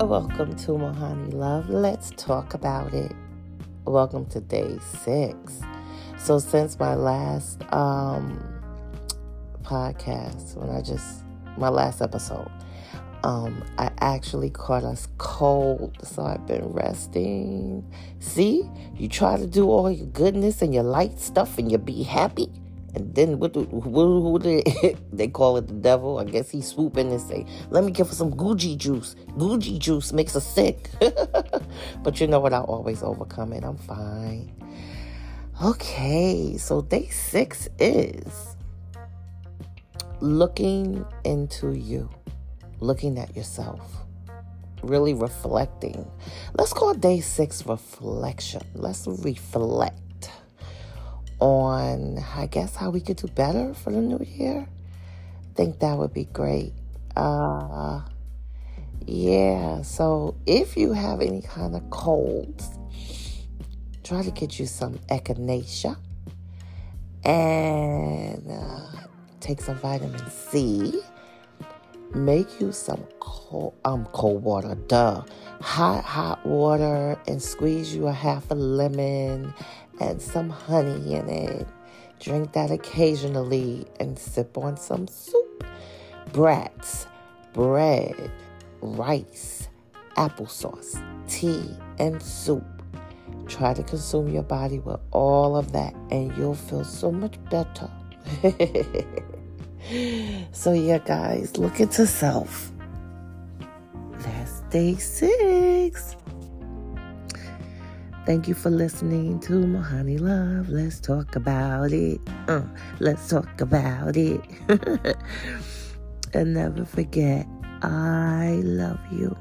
Welcome to Mohanni Love. Let's talk about it. Welcome to day six. So since my last um podcast, when I just my last episode, um, I actually caught us cold, so I've been resting. See, you try to do all your goodness and your light stuff, and you be happy, and then what do who, who they, they call it the devil? I guess he swoop in and say, "Let me give her some Gucci juice. Gucci juice makes her sick." but you know what? I always overcome it. I'm fine. Okay, so day six is looking into you looking at yourself, really reflecting. Let's call day six reflection. Let's reflect on, I guess, how we could do better for the new year. I think that would be great. Uh, yeah, so if you have any kind of colds, try to get you some echinacea and uh, take some vitamin C make you some cold um cold water duh hot hot water and squeeze you a half a lemon and some honey in it. Drink that occasionally and sip on some soup. Brats bread rice applesauce tea and soup. Try to consume your body with all of that and you'll feel so much better. So, yeah, guys, look into self. Day six. Thank you for listening to Mohanni Love. Let's talk about it. Uh, let's talk about it. and never forget, I love you.